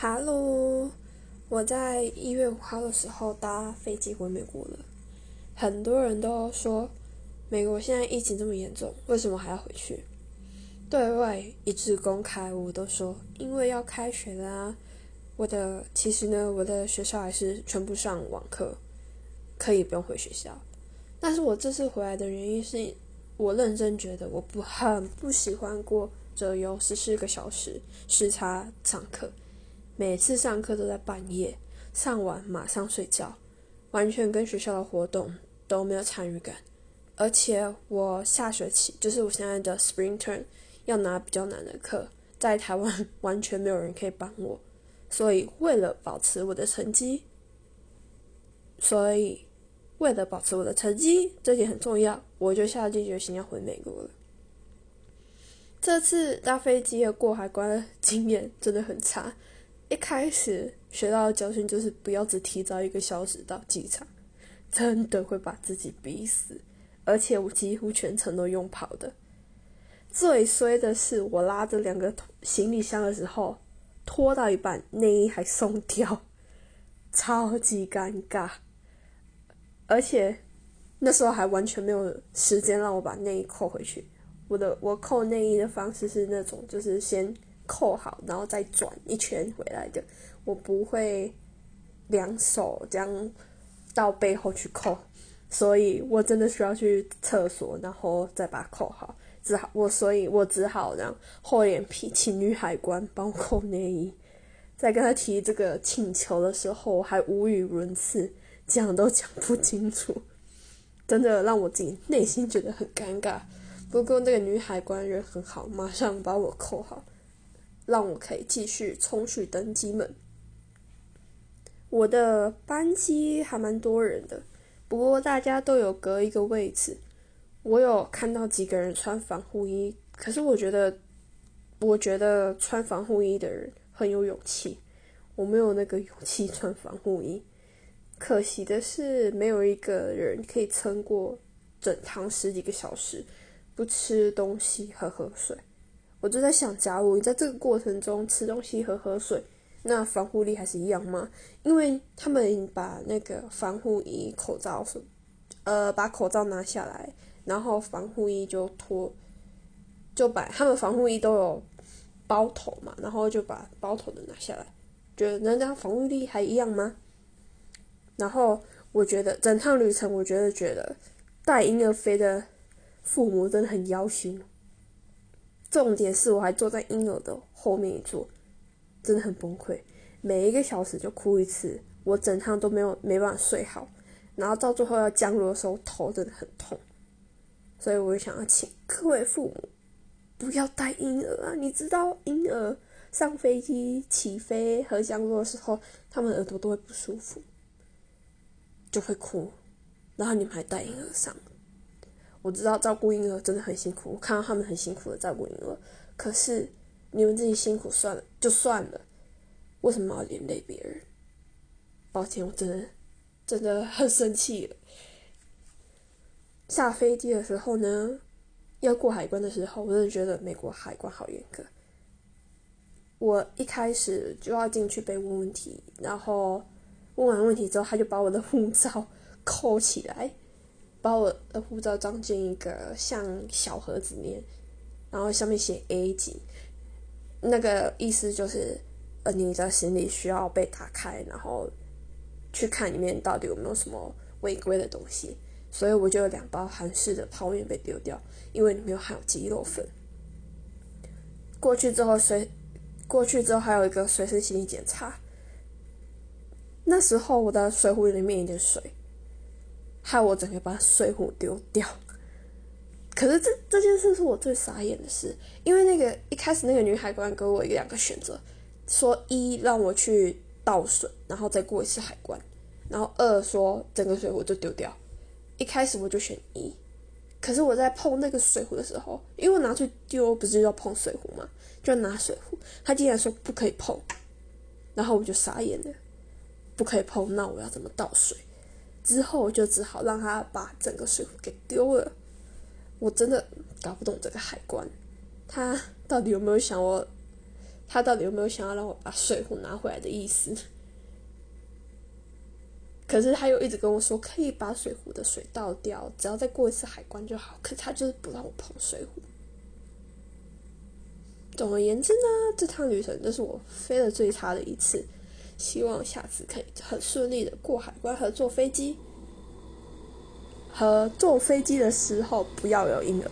Hello，我在一月五号的时候搭飞机回美国了。很多人都说，美国现在疫情这么严重，为什么还要回去？对外一致公开，我都说，因为要开学啦。我的其实呢，我的学校还是全部上网课，可以不用回学校。但是我这次回来的原因是，我认真觉得我不很不喜欢过这有十四个小时时差上课。每次上课都在半夜，上完马上睡觉，完全跟学校的活动都没有参与感。而且我下学期就是我现在的 spring term 要拿比较难的课，在台湾 完全没有人可以帮我，所以为了保持我的成绩，所以为了保持我的成绩，这点很重要，我就下定决心要回美国了。这次搭飞机的过海关的 经验真的很差。一开始学到的教训就是不要只提早一个小时到机场，真的会把自己逼死。而且我几乎全程都用跑的。最衰的是我拉着两个行李箱的时候，拖到一半内衣还松掉，超级尴尬。而且那时候还完全没有时间让我把内衣扣回去。我的我扣内衣的方式是那种，就是先。扣好，然后再转一圈回来的。我不会两手这样到背后去扣，所以我真的需要去厕所，然后再把它扣好。只好我，所以我只好这样厚脸皮请女海关帮我扣内衣。在跟他提这个请求的时候，我还无语伦次，讲都讲不清楚，真的让我自己内心觉得很尴尬。不过那个女海关人很好，马上把我扣好。让我可以继续冲去登机门。我的班机还蛮多人的，不过大家都有隔一个位置。我有看到几个人穿防护衣，可是我觉得，我觉得穿防护衣的人很有勇气。我没有那个勇气穿防护衣。可惜的是，没有一个人可以撑过整趟十几个小时，不吃东西，喝喝水。我就在想，假如你在这个过程中吃东西、喝喝水，那防护力还是一样吗？因为他们把那个防护衣、口罩，呃，把口罩拿下来，然后防护衣就脱，就把他们防护衣都有包头嘛，然后就把包头的拿下来，觉得那这样防护力还一样吗？然后我觉得整趟旅程，我觉得觉得带婴儿飞的父母真的很妖心。重点是我还坐在婴儿的后面一座，真的很崩溃。每一个小时就哭一次，我整趟都没有没办法睡好，然后到最后要降落的时候头真的很痛，所以我就想要请各位父母不要带婴儿啊！你知道婴儿上飞机起飞和降落的时候，他们耳朵都会不舒服，就会哭，然后你们还带婴儿上。我知道照顾婴儿真的很辛苦，我看到他们很辛苦的照顾婴儿，可是你们自己辛苦算了就算了，为什么要连累别人？抱歉，我真的真的很生气了。下飞机的时候呢，要过海关的时候，我真的觉得美国海关好严格。我一开始就要进去被问问题，然后问完问题之后，他就把我的护照扣起来。把我的护照装进一个像小盒子里面，然后上面写 A 级，那个意思就是，呃，你的行李需要被打开，然后去看里面到底有没有什么违规的东西。所以我就有两包韩式的泡面被丢掉，因为里面含有鸡肉粉。过去之后随过去之后还有一个随身行李检查，那时候我的水壶里面有点水。害我整个把水壶丢掉，可是这这件事是我最傻眼的事，因为那个一开始那个女海关给我一两个选择，说一让我去倒水，然后再过一次海关，然后二说整个水壶就丢掉。一开始我就选一，可是我在碰那个水壶的时候，因为我拿去丢不是要碰水壶吗？就拿水壶，他竟然说不可以碰，然后我就傻眼了，不可以碰，那我要怎么倒水？之后就只好让他把整个水壶给丢了。我真的搞不懂这个海关，他到底有没有想我他到底有没有想要让我把水壶拿回来的意思？可是他又一直跟我说可以把水壶的水倒掉，只要再过一次海关就好。可是他就是不让我碰水壶。总而言之呢，这趟旅程就是我飞的最差的一次。希望下次可以很顺利的过海关和坐飞机。和坐飞机的时候不要有婴儿。